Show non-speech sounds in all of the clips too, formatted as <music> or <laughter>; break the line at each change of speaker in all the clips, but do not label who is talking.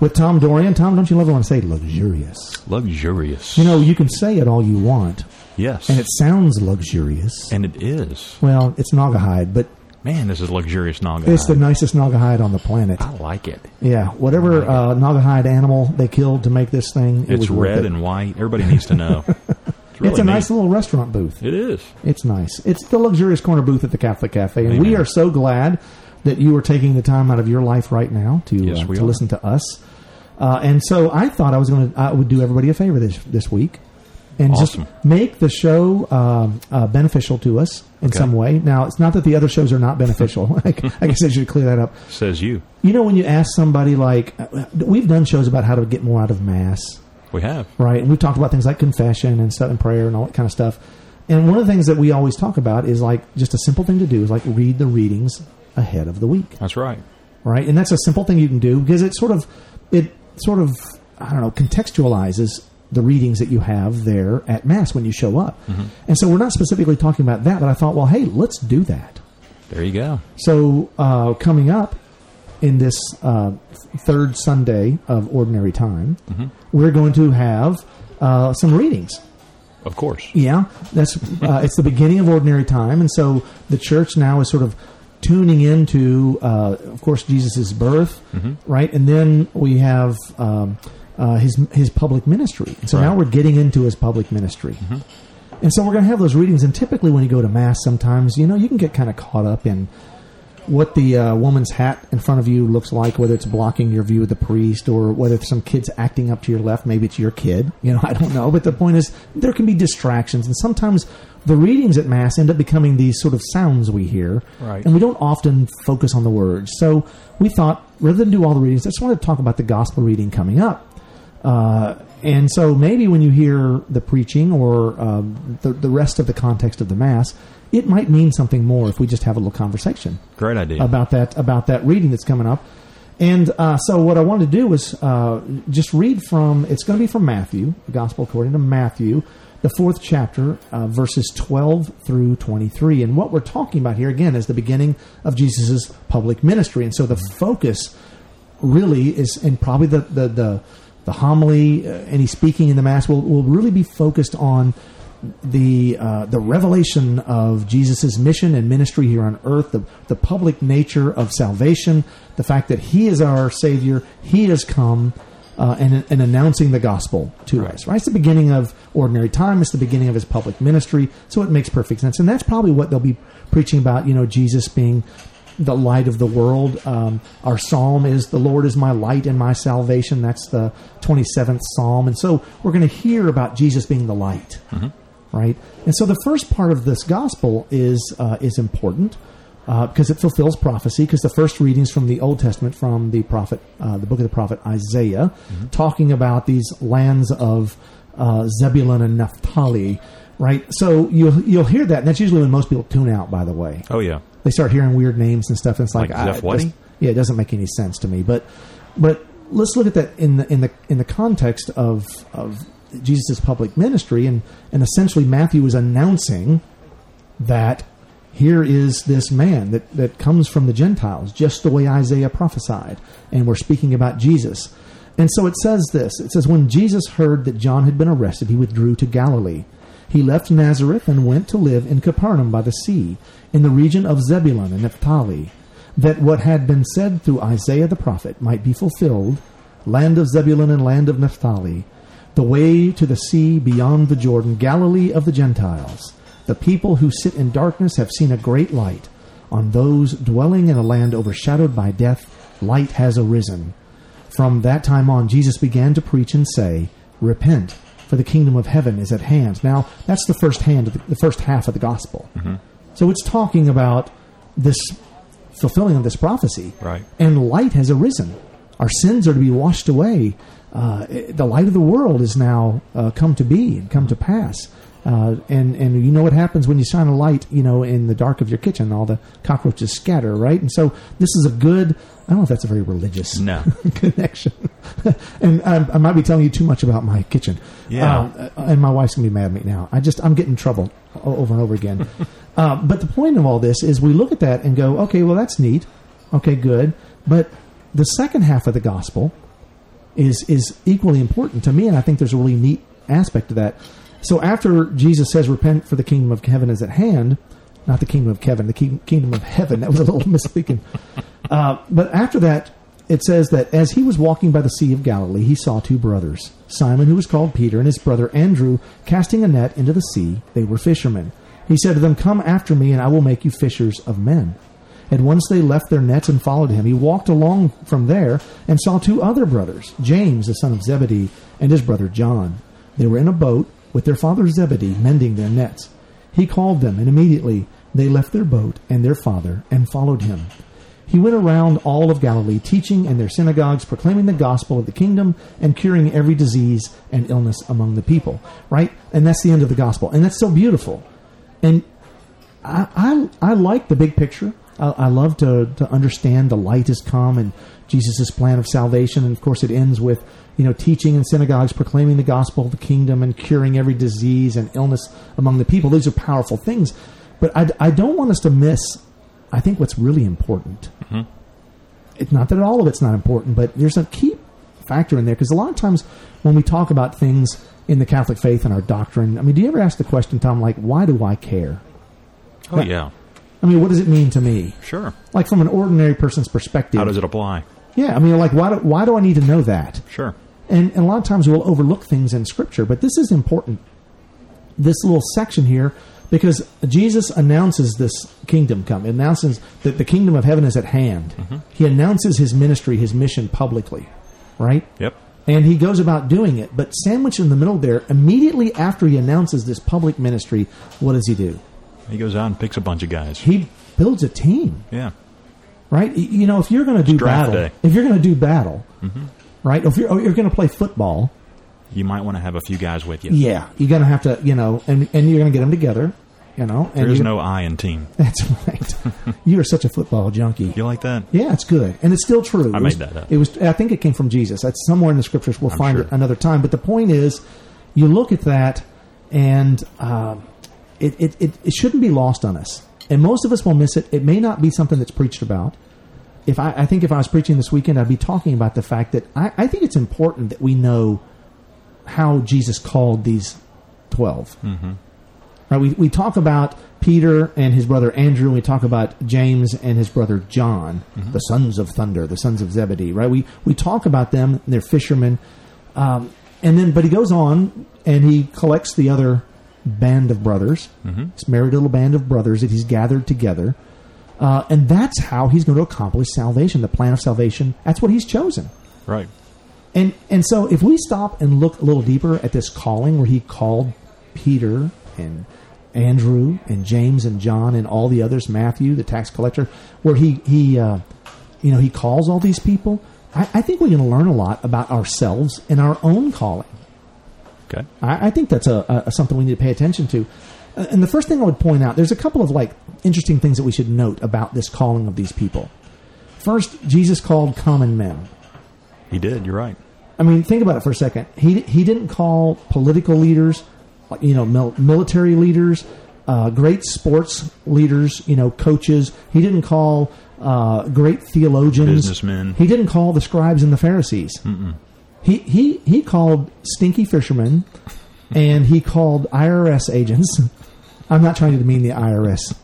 with Tom Dorian. Tom, don't you love it when I say luxurious?
Luxurious.
You know, you can say it all you want,
yes.
and it sounds luxurious.
And it is.
Well, it's Naugahyde, but
Man, this is luxurious Naga.
it's the nicest Naugahyde on the planet.
I like it.
Yeah, whatever uh, Naugahyde animal they killed to make this thing, it
It's red
it.
and white. Everybody needs to know. <laughs> It's, really
it's a nice little restaurant booth.
It is.
It's nice. It's the luxurious corner booth at the Catholic Cafe, and we are so glad that you are taking the time out of your life right now to
Yes,
uh, to
are.
listen to us. Uh, and so I thought I was going to I would do everybody a favor this this week and
Awesome.
just make the show um, uh, beneficial to us in
Okay.
some way. Now, it's not that the other shows are not beneficial. <laughs> I guess I should clear that up.
Says you.
You know, when you ask somebody like, uh, we've done shows about how to get more out of mass,
We have.
right? And we've talked about things like confession and stuff and prayer and all that kind of stuff. And one of the things that we always talk about is like just a simple thing to do is like read the readings ahead of the week,
That's right.
right? And that's a simple thing you can do because it sort of it sort of I don't know contextualizes the readings that you have there at mass when you show up. And so we're not specifically talking about that, but I thought, well, hey, let's do that.
There you go.
So uh, coming up in this uh, third Sunday of Ordinary Time, we're going to have uh, some readings.
Of course.
Yeah, that's uh, it's the beginning of Ordinary Time, and so the church now is sort of tuning into, uh, of course, Jesus' birth, right, and then we have. Um, uh, his his public ministry. And so now we're getting into his public ministry. And so we're going to have those readings. And typically, when you go to mass, sometimes you know you can get kind of caught up in what the uh, woman's hat in front of you looks like, whether it's blocking your view of the priest or whether some kid's acting up to your left. Maybe it's your kid. You know, <laughs> I don't know. But the point is, there can be distractions, and sometimes the readings at mass end up becoming these sort of sounds we hear,
Right.
and we don't often focus on the words. So we thought, rather than do all the readings, I just wanted to talk about the gospel reading coming up. Uh, and so maybe when you hear the preaching or um, the, the rest of the context of the mass, it might mean something more if we just have a little conversation
Great idea.
about that about that reading that's coming up. And uh, so what I wanted to do was uh, just read from it's going to be from Matthew, the Gospel according to Matthew, the fourth chapter, uh, verses twelve through twenty three. And what we're talking about here again is the beginning of Jesus' public ministry. And so the focus really is, and probably the the the, the homily, uh, any speaking in the mass will will really be focused on the uh, the revelation of Jesus' mission and ministry here on earth, the the public nature of salvation, the fact that He is our Savior, He has come, uh, and and announcing the gospel to
Right.
us. Right, it's the beginning of ordinary time. It's the beginning of His public ministry, so it makes perfect sense, and that's probably what they'll be preaching about. You know, Jesus being the light of the world. Um, our psalm is "The Lord is my light and my salvation." That's the twenty seventh psalm, and so we're going to hear about Jesus being the light right? And so the first part of this gospel is uh, is important uh, because it fulfills prophecy. Because the first readings from the Old Testament, from the prophet, uh, the book of the prophet Isaiah, talking about these lands of uh, Zebulun and Naphtali, right? So you'll you'll hear that, and that's usually when most people tune out. By the way,
oh, yeah.
they start hearing weird names and stuff. And it's like,
Like
it
Whitey?
yeah, it doesn't make any sense to me. But but let's look at that in the in the in the context of of Jesus' public ministry, and and essentially Matthew is announcing that here is this man that that comes from the Gentiles, just the way Isaiah prophesied, and we're speaking about Jesus. And so it says this. It says, When Jesus heard that John had been arrested, he withdrew to Galilee. He left Nazareth and went to live in Capernaum by the sea, in the region of Zebulun and Naphtali, that what had been said through Isaiah the prophet might be fulfilled land of Zebulun and land of Naphtali, the way to the sea beyond the Jordan, Galilee of the Gentiles. The people who sit in darkness have seen a great light. On those dwelling in a land overshadowed by death, light has arisen. From that time on, Jesus began to preach and say, Repent, for the kingdom of heaven is at hand. Now, that's the first hand, of the, the first half of the gospel. So it's talking about this fulfilling of this prophecy.
Right.
And light has arisen. Our sins are to be washed away. Uh, the light of the world is now uh, come to be and come to pass. Uh, and and you know what happens when you shine a light, you know, in the dark of your kitchen, all the cockroaches scatter, right? And so this is a good. I don't know if that's a very religious
No. <laughs>
connection, <laughs> and I, I might be telling you too much about my kitchen.
Yeah.
Uh, and my wife's gonna be mad at me now. I just I'm getting in trouble over and over again. uh, <laughs> but the point of all this is we look at that and go, okay, well that's neat, okay, good. But the second half of the gospel is is equally important to me, and I think there's a really neat aspect to that. So after Jesus says, "Repent, for the kingdom of heaven is at hand," not the kingdom of Kevin, the king, kingdom of heaven. <laughs> That was a little misspeaking. Uh, but after that, it says that as he was walking by the Sea of Galilee, he saw two brothers, Simon, who was called Peter, and his brother Andrew, casting a net into the sea. They were fishermen. He said to them, "Come after me, and I will make you fishers of men." And once they left their nets and followed him, he walked along from there and saw two other brothers, James, the son of Zebedee, and his brother John. They were in a boat with their father Zebedee, mending their nets. He called them, and immediately they left their boat and their father and followed him. He went around all of Galilee, teaching in their synagogues, proclaiming the gospel of the kingdom, and curing every disease and illness among the people. Right? And that's the end of the gospel. And that's so beautiful. And I, I, I like the big picture. I, I love to, to understand the light has come and Jesus' plan of salvation. And of course, it ends with, you know, teaching in synagogues, proclaiming the gospel of the kingdom, and curing every disease and illness among the people. These are powerful things. But I, I don't want us to miss, I think, what's really important. Mm-hmm. It's not that all of it's not important, but there's a key factor in there because a lot of times when we talk about things in the Catholic faith and our doctrine, I mean, do you ever ask the question, Tom, like, why do I care?
Oh, yeah.
I mean, what does it mean to me?
Sure.
Like from an ordinary person's perspective.
How does it apply?
Yeah, I mean, like, why do, why do I need to know that?
Sure.
And, and a lot of times we'll overlook things in Scripture, but this is important. This little section here, because Jesus announces this kingdom come, announces that the kingdom of heaven is at hand. Mm-hmm. He announces his ministry, his mission publicly, right?
Yep.
And he goes about doing it. But sandwiched in the middle there, immediately after he announces this public ministry, what does he do?
He goes out and picks a bunch of guys.
He builds a team.
Yeah.
right? You know, if you're going to do battle,
day.
if you're going to do battle, right? If you're, or you're going to play football,
You might want to have a few guys with you.
yeah, you're going to have to, you know, and and you're going to get them together, you know. And
There is no I in team. <laughs>
That's right. you are such a football junkie.
You like that?
Yeah, it's good, and it's still true.
I
It was-
made that up.
It was. I think it came from Jesus. That's somewhere in the scriptures. We'll
I'm
find
sure.
it another time. But the point is, you look at that, and um, it, it, it it shouldn't be lost on us. And most of us will miss it. It may not be something that's preached about. If I, I think if I was preaching this weekend, I'd be talking about the fact that I, I think it's important that we know how Jesus called these 12 Right, we, we talk about Peter and his brother Andrew, and we talk about James and his brother John, the sons of thunder, the sons of Zebedee. Right, we we talk about them; they're fishermen, um, and then but he goes on and he collects the other band of brothers, this merry little band of brothers that he's gathered together, uh, and that's how he's going to accomplish salvation, the plan of salvation. That's what he's chosen.
Right.
And and so if we stop and look a little deeper at this calling where he called Peter and Andrew and James and John and all the others, Matthew, the tax collector, where he he uh, you know he calls all these people, I, I think we're going to learn a lot about ourselves and our own calling.
Okay.
I, I think that's a, a something we need to pay attention to. Uh, And the first thing I would point out, there's a couple of like interesting things that we should note about this calling of these people. First, Jesus called common men.
He did. You're right.
I mean, think about it for a second. He he didn't call political leaders, like, you know, mil- military leaders, uh, great sports leaders, you know, coaches. He didn't call uh, great theologians,
Businessmen.
He didn't call the scribes and the Pharisees. He he he called stinky fishermen, and he called IRS agents. I'm not trying to demean the IRS.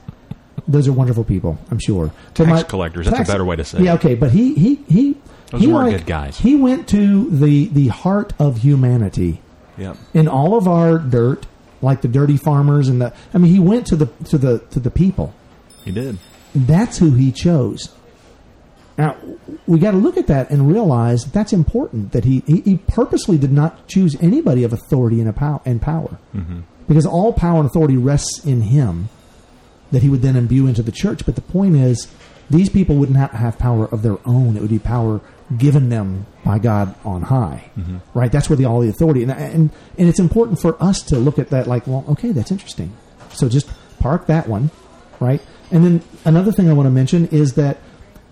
Those are wonderful people, I'm sure.
Tax collectors, that's a better way to say
Yeah,
it.
okay, but he he he
Those
he
weren't
like-
good guys.
He went to the the heart of humanity
Yep.
in all of our dirt, like the dirty farmers and the. I mean, he went to the to the to the people.
He did.
That's who he chose. Now we got to look at that and realize that that's important. That he, he, he purposely did not choose anybody of authority and, a pow- and power, because all power and authority rests in him. that he would then imbue into the church. But the point is, these people wouldn't have, have power of their own. It would be power given them by God on high, mm-hmm. right? That's where the all the authority and, and and it's important for us to look at that like, well, okay, that's interesting. So just park that one, right? And then another thing I want to mention is that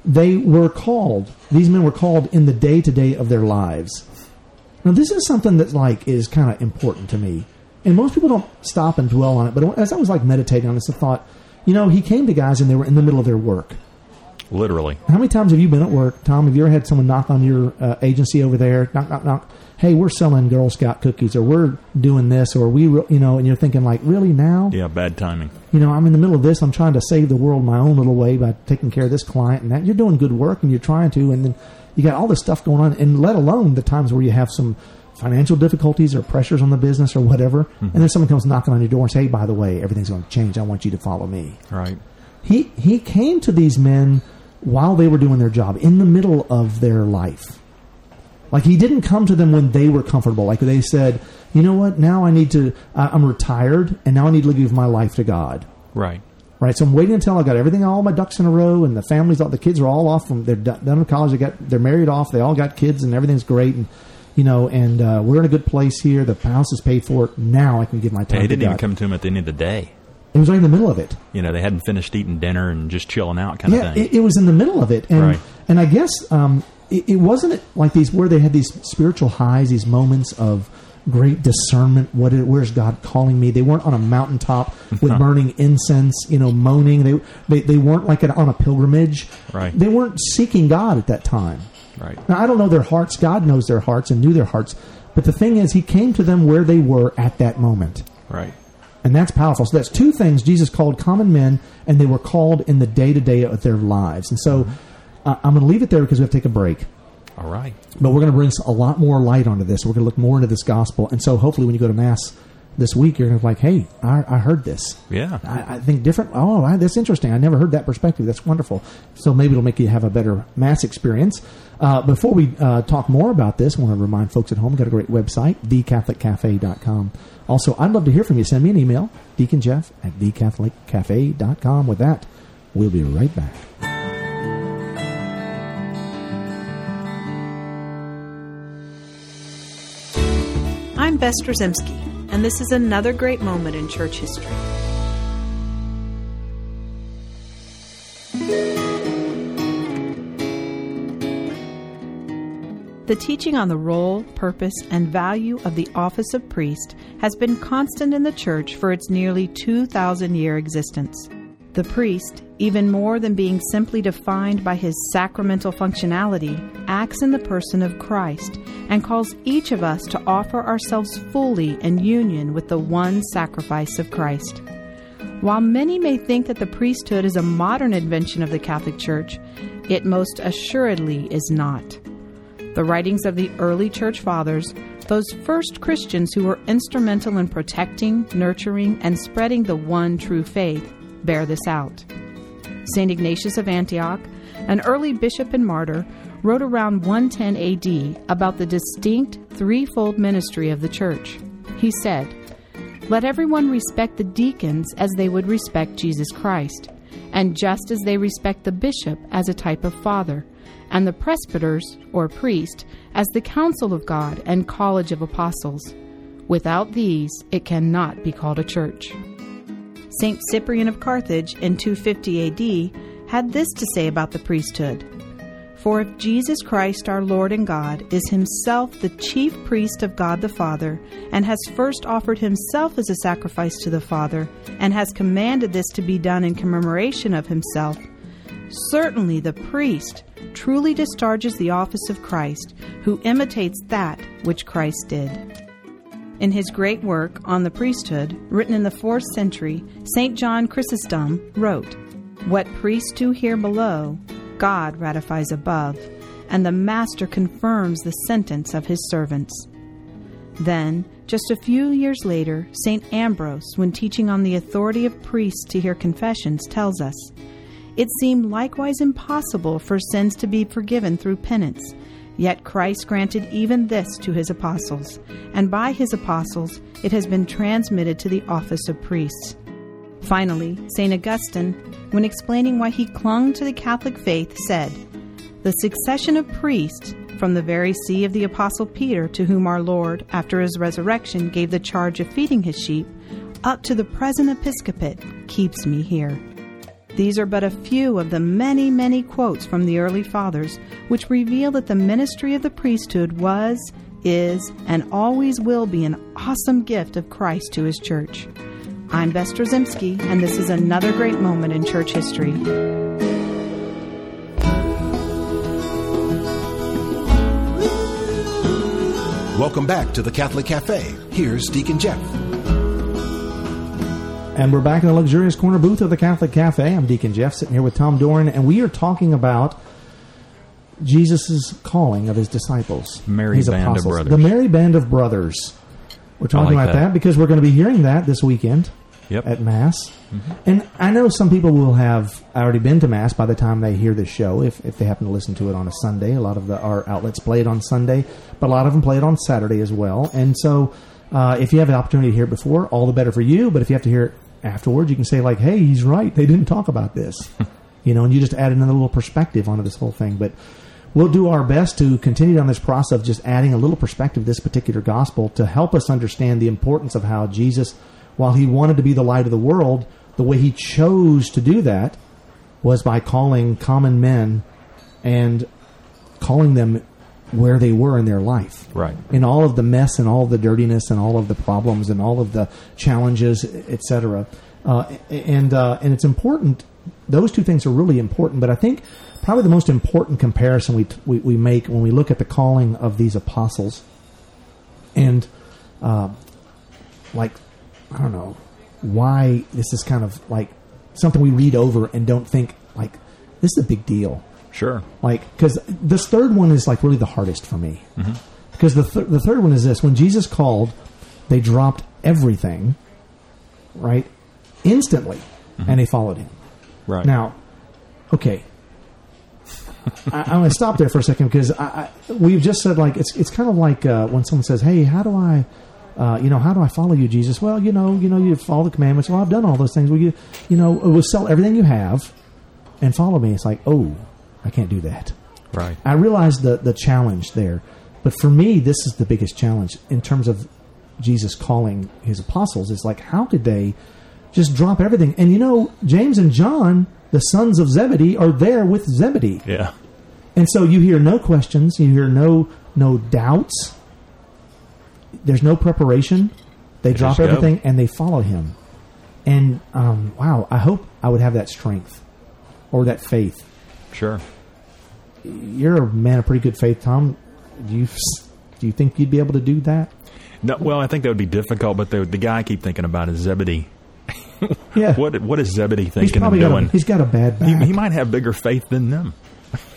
they were called; these men were called in the day to day of their lives. Now, this is something that like is kind of important to me, and most people don't stop and dwell on it. But as I was like meditating on this, I thought, you know, he came to guys and they were in the middle of their work
Literally.
How many times have you been at work, Tom? Have you ever had someone knock on your uh, agency over there? Knock, knock, knock. Hey, we're selling Girl Scout cookies, or we're doing this, or we, you know, and you're thinking like, really now?
Yeah, bad timing.
You know, I'm in the middle of this. I'm trying to save the world my own little way by taking care of this client and that. You're doing good work, and you're trying to, and then you got all this stuff going on, and let alone the times where you have some financial difficulties or pressures on the business or whatever, mm-hmm. and then someone comes knocking on your door and say, "Hey, by the way, everything's going to change. I want you to follow me."
Right.
He he came to these men while they were doing their job, in the middle of their life. Like he didn't come to them when they were comfortable. Like they said, you know what? Now I need to. Uh, I'm retired, and now I need to give my life to God.
Right.
Right. So I'm waiting until I got everything, all my ducks in a row, and the families, all the kids are all off from they're done with college. They got they're married off. They all got kids, and everything's great. And you know, and uh, we're in a good place here. The house is paid for. Now I can give my time.
They didn't
even
come to him at the end of the day.
It was right in the middle of it.
You know, they hadn't finished eating dinner and just chilling out kind
yeah,
of thing.
It, it was in the middle of it, and
right.
and I guess um, it, it, wasn't like these where they had these spiritual highs, these moments of great discernment. What is, where's God calling me? They weren't on a mountaintop with <laughs> burning incense, you know, moaning. They they, they weren't like on a pilgrimage.
Right.
They weren't seeking God at that time.
Right.
Now I don't know their hearts. God knows their hearts and knew their hearts. But the thing is, He came to them where they were at that moment.
Right.
And that's powerful. So that's two things Jesus called common men, and they were called in the day to day of their lives. And so mm-hmm. Uh, I'm going to leave it there because we have to take a break.
All right.
But we're going to bring a lot more light onto this. We're going to look more into this gospel. And so hopefully when you go to Mass this week, you're going to be like, hey, I, I heard this.
Yeah.
I, I think different. Oh, I, that's interesting. I never heard that perspective. That's wonderful. So maybe it'll make you have a better Mass experience. Uh, before we uh, talk more about this, I want to remind folks at home, we've got a great website, thecatholiccafe.com. Also, I'd love to hear from you. Send me an email, deaconjeff at thecatholiccafe.com. With that, we'll be right back.
I'm Bess Drzymski, and this is another great moment in church history. The teaching on the role, purpose, and value of the office of priest has been constant in the Church for its nearly 2,000 year existence. The priest, even more than being simply defined by his sacramental functionality, acts in the person of Christ and calls each of us to offer ourselves fully in union with the one sacrifice of Christ. While many may think that the priesthood is a modern invention of the Catholic Church, it most assuredly is not. The writings of the early church fathers, those first Christians who were instrumental in protecting, nurturing, and spreading the one true faith, bear this out. St. Ignatius of Antioch, an early bishop and martyr, wrote around 110 AD about the distinct threefold ministry of the church. He said, Let everyone respect the deacons as they would respect Jesus Christ, and just as they respect the bishop as a type of father and the presbyters, or priest, as the council of God and college of apostles. Without these, it cannot be called a church. St. Cyprian of Carthage in 250 AD had this to say about the priesthood For if Jesus Christ our Lord and God is himself the chief priest of God the Father, and has first offered himself as a sacrifice to the Father, and has commanded this to be done in commemoration of himself, certainly the priest truly discharges the office of Christ, who imitates that which Christ did. In his great work on the priesthood, written in the 4th century, St. John Chrysostom wrote, What priests do here below, God ratifies above, and the Master confirms the sentence of his servants. Then, just a few years later, St. Ambrose, when teaching on the authority of priests to hear confessions, tells us, it seemed likewise impossible for sins to be forgiven through penance. Yet Christ granted even this to his apostles, and by his apostles it has been transmitted to the office of priests. Finally, St. Augustine, when explaining why he clung to the Catholic faith, said, The succession of priests from the very see of the Apostle Peter, to whom our Lord, after his resurrection, gave the charge of feeding his sheep, up to the present episcopate, keeps me here. These are but a few of the many, many quotes from the early fathers which reveal that the ministry of the priesthood was, is, and always will be an awesome gift of Christ to his church. I'm Bess Drzymski, and this is another great moment in church history.
Welcome back to the Catholic Cafe. Here's Deacon Jeff.
And we're back in the luxurious corner booth of the Catholic Cafe. I'm Deacon Jeff, sitting here with Tom Doran, and we are talking about Jesus' calling of his disciples,
Merry
his
band of
apostles,
brothers.
the merry band of brothers. We're talking
like
about that.
that.
because we're going to be hearing that this weekend
Yep.
at Mass. And I know some people will have already been to Mass by the time they hear this show, if, if they happen to listen to it on a Sunday. A lot of the, our outlets play it on Sunday, but a lot of them play it on Saturday as well. And so uh, if you have the opportunity to hear it before, all the better for you. But if you have to hear it afterwards, you can say, like, hey, he's right. They didn't talk about this. <laughs> you know, and you just add another little perspective onto this whole thing. But we'll do our best to continue down this process of just adding a little perspective to this particular gospel to help us understand the importance of how Jesus, while he wanted to be the light of the world, the way he chose to do that was by calling common men and calling them where they were in their life.
Right.
In all of the mess and all the dirtiness and all of the problems and all of the challenges, etc. Uh, and uh, and it's important. Those two things are really important. But I think probably the most important comparison we, we, we make when we look at the calling of these apostles and uh, like I don't know why this is kind of like something we read over and don't think like this is a big deal.
Sure.
Like because this third one is like really the hardest for me because the th- the third one is this: when Jesus called, they dropped everything, right, instantly, and they followed him.
Right.
Now, okay. I, I'm going to stop there for a second because I, I, we've just said like it's it's kind of like uh, when someone says, "Hey, how do I, uh, you know, how do I follow you, Jesus?" Well, you know, you know, you follow the commandments. Well, I've done all those things. Well, you, you know, will sell everything you have and follow me. It's like, oh, I can't do that.
right.
I realize the the challenge there, but for me, this is the biggest challenge in terms of Jesus calling his apostles. Is like, how could they just drop everything? And you know, James and John, the sons of Zebedee, are there with Zebedee,
Yeah.
and so you hear no questions, you hear no no doubts. There's no preparation. They, drop
just go.
everything and they follow him. And um, wow, I hope I would have that strength or that faith
Sure.
you're a man of pretty good faith, Tom. Do you do you think you'd be able to do that?
No, well, I think that would be difficult, but the the guy I keep thinking about is Zebedee. <laughs>
Yeah.
What what is Zebedee thinking
got
doing?
a, he's got a bad
he,
back.
he might have bigger faith than them.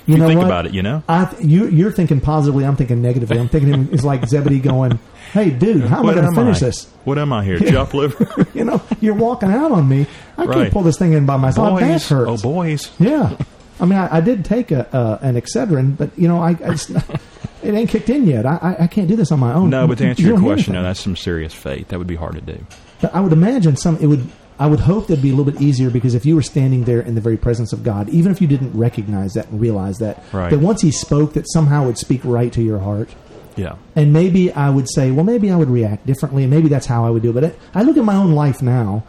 you know
think
what?
about it, you know?
I th- you you're thinking positively. I'm thinking negatively. I'm thinking him is like Zebedee going, "Hey, dude, how am I going to finish
I?
this?
What am I here? <laughs> Chop liver?
You know, you're walking out on me. I can't pull this thing in by myself.
Boys.
hurts.
Oh, boys.
Yeah. <laughs> I mean, I, I did take a, uh, an Excedrin, but you know, I, I just, <laughs> it ain't kicked in yet. I, I, I can't do this on my own.
No, but to answer
You
your question, no, that's some serious faith. That would be hard to do.
But I would imagine some it would I would hope that'd be a little bit easier because if you were standing there in the very presence of God, even if you didn't recognize that and realize that,
Right.
that once He spoke, that somehow would speak right to your heart.
Yeah.
And maybe I would say, well, maybe I would react differently, and maybe that's how I would do it. But I, I look at my own life now,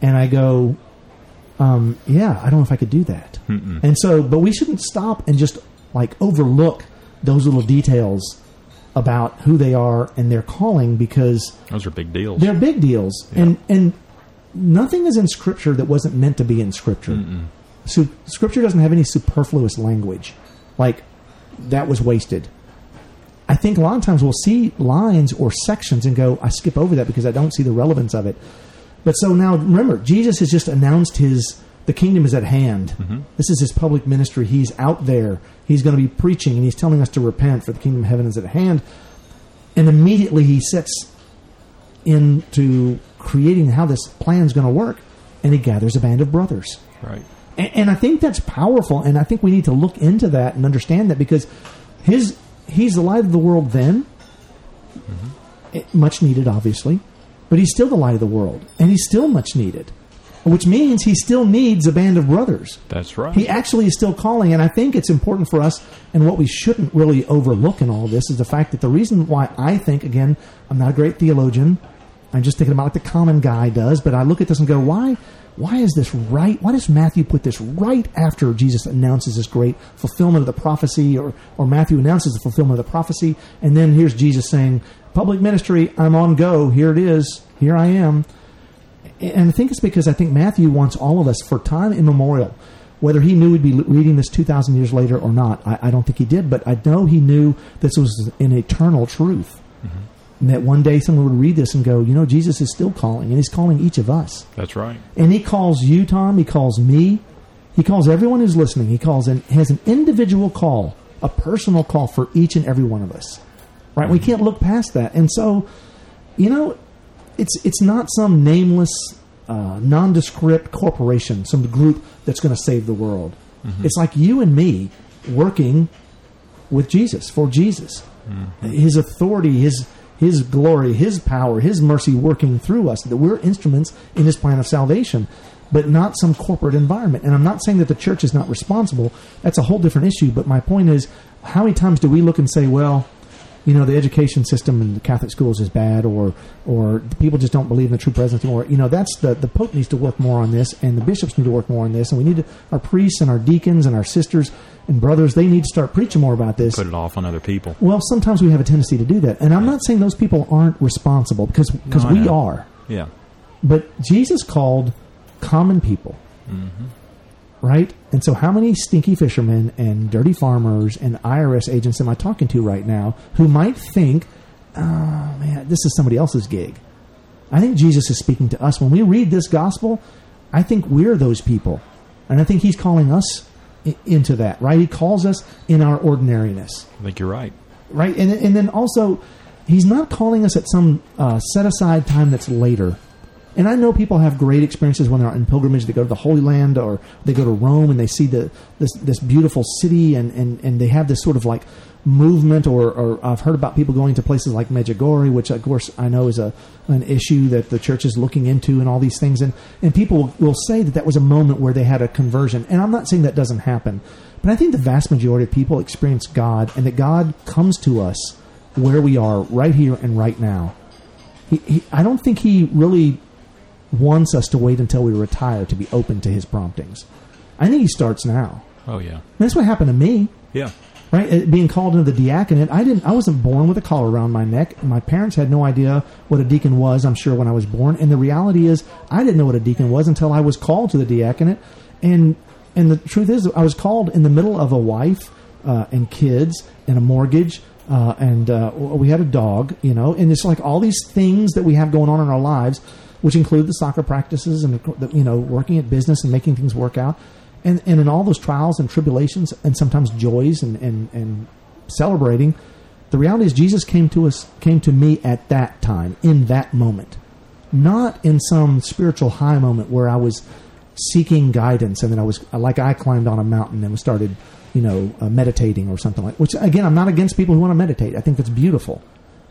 and I go, um, yeah, I don't know if I could do that. And so, but we shouldn't stop and just like overlook those little details about who they are and their calling because
Those are big deals.
they're big deals, and and nothing is in Scripture that wasn't meant to be in Scripture. So Scripture doesn't have any superfluous language, like that was wasted. I think a lot of times we'll see lines or sections and go, I skip over that because I don't see the relevance of it. But so now remember, Jesus has just announced his the kingdom is at hand. Mm-hmm. This is his public ministry. He's out there. He's going to be preaching and he's telling us to repent for the kingdom of heaven is at hand. And immediately he sets into creating how this plan is going to work and he gathers a band of brothers.
right.
And, and I think that's powerful, and I think we need to look into that and understand that because his he's the light of the world then, It- much needed, obviously, but he's still the light of the world, and he's still much needed. which means he still needs a band of brothers.
That's right.
He actually is still calling, and I think it's important for us. And what we shouldn't really overlook in all this is the fact that the reason why I think, again, I'm not a great theologian. I'm just thinking about like the common guy does, but I look at this and go, why? Why is this right? Why does Matthew put this right after Jesus announces this great fulfillment of the prophecy, or, or Matthew announces the fulfillment of the prophecy, and then here's Jesus saying, Public ministry, I'm on go, here it is, here I am. And I think it's because I think Matthew wants all of us for time immemorial. Whether he knew we'd be reading this 2,000 years later or not, I, I don't think he did, but I know he knew this was an eternal truth. Mm-hmm. And that one day someone would read this and go, you know, Jesus is still calling, and he's calling each of us.
That's right.
And he calls you, Tom, he calls me, he calls everyone who's listening, he calls and has an individual call, a personal call for each and every one of us. Right? We mm-hmm. can't look past that. And so, you know, it's it's not some nameless, uh, nondescript corporation, some group that's going to save the world. Mm-hmm. It's like you and me working with Jesus for Jesus, mm-hmm. His authority, His His glory, His power, His mercy working through us. That we're instruments in His plan of salvation, but not some corporate environment. And I'm not saying that the church is not responsible. That's a whole different issue. But my point is, how many times do we look and say, well? You know the education system in the Catholic schools is bad, or or people just don't believe in the true presence anymore. You know that's the the Pope needs to work more on this, and the bishops need to work more on this, and we need to our priests and our deacons and our sisters and brothers they need to start preaching more about this.
Put it off on other people.
Well, sometimes we have a tendency to do that, and I'm not saying those people aren't responsible because because
I
we
know.
are,
Yeah.
but Jesus called common people. Mm-hmm. Right? And so, how many stinky fishermen and dirty farmers and IRS agents am I talking to right now who might think, oh man, this is somebody else's gig? I think Jesus is speaking to us. When we read this gospel, I think we're those people. And I think he's calling us into that, right? He calls us in our ordinariness
I think you're right.
right? And and then also, he's not calling us at some uh, set aside time that's later. And I know people have great experiences when they're in pilgrimage. They go to the Holy Land or they go to Rome and they see the this this beautiful city and and, and they have this sort of like movement. Or, or I've heard about people going to places like Medjugorje, which of course I know is a an issue that the church is looking into and all these things. And and people will say that that was a moment where they had a conversion. And I'm not saying that doesn't happen, but I think the vast majority of people experience God and that God comes to us where we are right here and right now. He, he, I don't think he really wants us to wait until we retire to be open to his promptings. I think he starts now.
Oh yeah.
That's what happened to me,
Yeah.
right? Uh, Being called into the diaconate, I didn't. I wasn't born with a collar around my neck. My parents had no idea what a deacon was. I'm sure when I was born, and the reality is, I didn't know what a deacon was until I was called to the diaconate. And and the truth is, I was called in the middle of a wife uh, and kids and a mortgage. Uh, and uh, we had a dog, you know, and it's like all these things that we have going on in our lives, which include the soccer practices and the, you know working at business and making things work out, and and in all those trials and tribulations and sometimes joys and and, and celebrating, the reality is Jesus came to us, came to me at that time, in that moment, not in some spiritual high moment where I was seeking guidance and then I was like I climbed on a mountain and started, you know, uh, meditating or something like. Which again, I'm not against people who want to meditate. I think that's beautiful,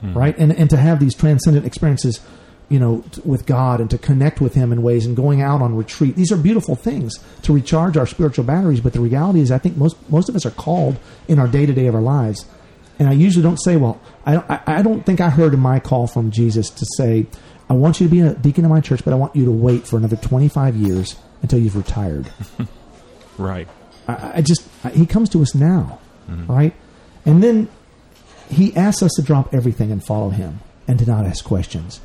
right? And and to have these transcendent experiences. You know, t- with God and to connect with Him in ways, and going out on retreat. These are beautiful things to recharge our spiritual batteries. But the reality is, I think most most of us are called in our day to day of our lives and I usually don't say, well, I don't, I, don't think I heard in my call from Jesus to say, I want you to be a deacon in my church, but I want you to wait for another 25 years until you've retired. <laughs>
Right.
I, I just, I, he comes to us now, mm-hmm. right? And then he asks us to drop everything and follow him and to not ask questions.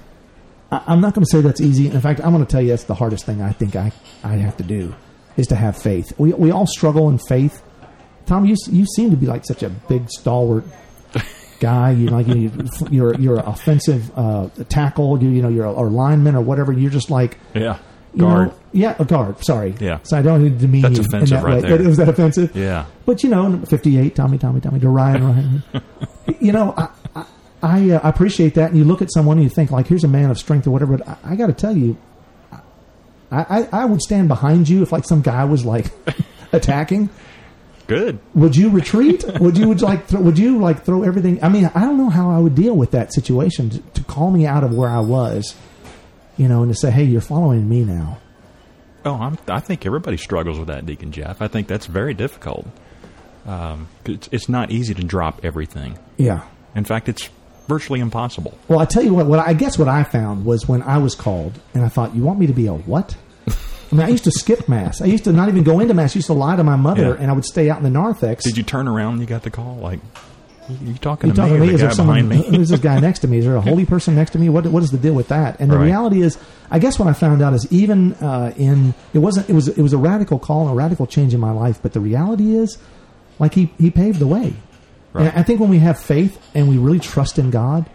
I, I'm not going to say that's easy. In fact, I'm going to tell you that's the hardest thing I think I, I have to do is to have faith. We, we all struggle in faith. Tom, you, you seem to be like such a big, stalwart guy. You like you, <laughs> you're you're an offensive uh, tackle. You, you know you're a, or lineman or whatever. You're just like
Yeah. Guard.
know- yeah, a guard. Sorry.
Yeah.
So I don't need to demean
That's
you
offensive
in that
right
way.
there. <laughs>
Was that offensive?
Yeah.
But you know, 58, Tommy, Tommy, Tommy, to Ryan, <laughs> Ryan. you know, I I, I uh, appreciate that. And you look at someone and you think like, here's a man of strength or whatever. But I, I got to tell you, I, I I would stand behind you if like some guy was like <laughs> attacking.
Good.
Would you retreat? <laughs> would you would like throw, would you like throw everything? I mean, I don't know how I would deal with that situation to, to call me out of where I was, you know, and to say, "Hey, you're following me now."
Oh, I'm, I think everybody struggles with that, Deacon Jeff. I think that's very difficult. Um, it's, it's not easy to drop everything.
Yeah.
In fact, it's virtually impossible.
Well, I tell you what. What I guess what I found was when I was called, and I thought, "You want me to be a what?" I mean, I used to skip mass. I used to not even go into mass. I used to lie to my mother,
Yeah.
and I would stay out in the narthex.
Did you turn around when you got the call? Like, you, you talking
You
to
talking
me
to me? Is there someone?
behind me? <laughs>
who's this guy next to me? Is there a holy person next to me? What What is the deal with that? And the
Right.
reality is, I guess what I found out is even uh, in it wasn't it was it was a radical call and a radical change in my life. But the reality is, like he he paved the way.
Right.
And I think when we have faith and we really trust in God,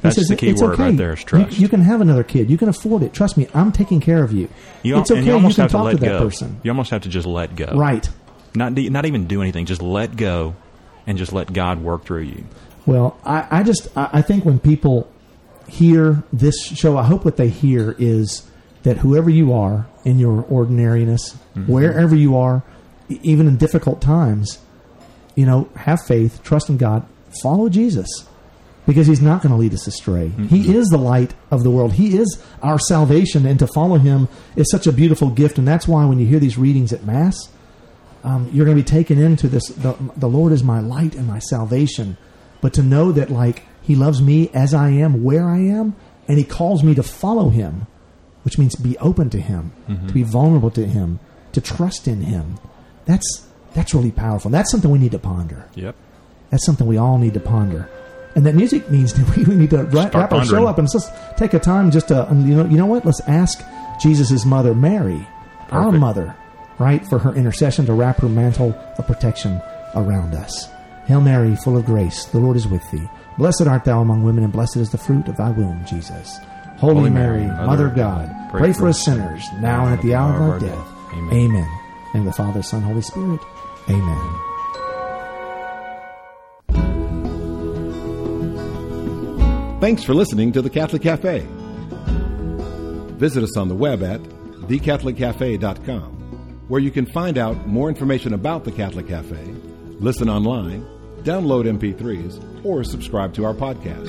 That's
says,
the key
it's
word
okay.
right there is
You-
trust.
You, can have another kid. You can afford it. Trust me, I'm taking care of you.
You,
it's okay.
you almost
can
have to let
to that
go.
person.
You almost have to just let go.
Right.
Not not even do anything. Just let go, and just let God work through you.
Well, I, I just I, I think when people hear this show, I hope what they hear is that whoever you are in your ordinariness, mm-hmm. wherever you are, even in difficult times, you know, have faith, trust in God, follow Jesus. Because he's not going to lead us astray. He is the light of the world. He is our salvation, and to follow him is such a beautiful gift. And that's why when you hear these readings at Mass, um, you're going to be taken into this. The, the Lord is my light and my salvation. But to know that, like, He loves me as I am, where I am, and He calls me to follow Him, which means be open to Him, to be vulnerable to Him, to trust in Him. That's that's really powerful. That's something we need to ponder.
Yep.
That's something we all need to ponder. And that music means that <laughs> we need to wrap, wrap our show up and let's just take a time just to um, you know you know what? Let's ask Jesus' mother Mary, our mother, right, for her intercession to wrap her mantle of protection around us. Hail Mary, full of grace, the Lord is with thee. Blessed art thou among women, and blessed is the fruit of thy womb, Jesus. Holy,
Holy
Mary,
Mary,
Mother of God, pray, for us sinners, now and at the hour of our death.
Amen.
Amen. And the Father, Son, Holy Spirit. Amen.
Thanks for listening to the Catholic Cafe. Visit us on the web at thecatholiccafe.com, where you can find out more information about the Catholic Cafe, listen online, download MP3s, or subscribe to our podcast.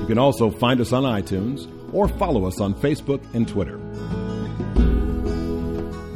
You can also find us on iTunes or follow us on Facebook and Twitter.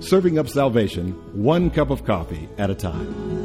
serving up salvation one cup of coffee at a time.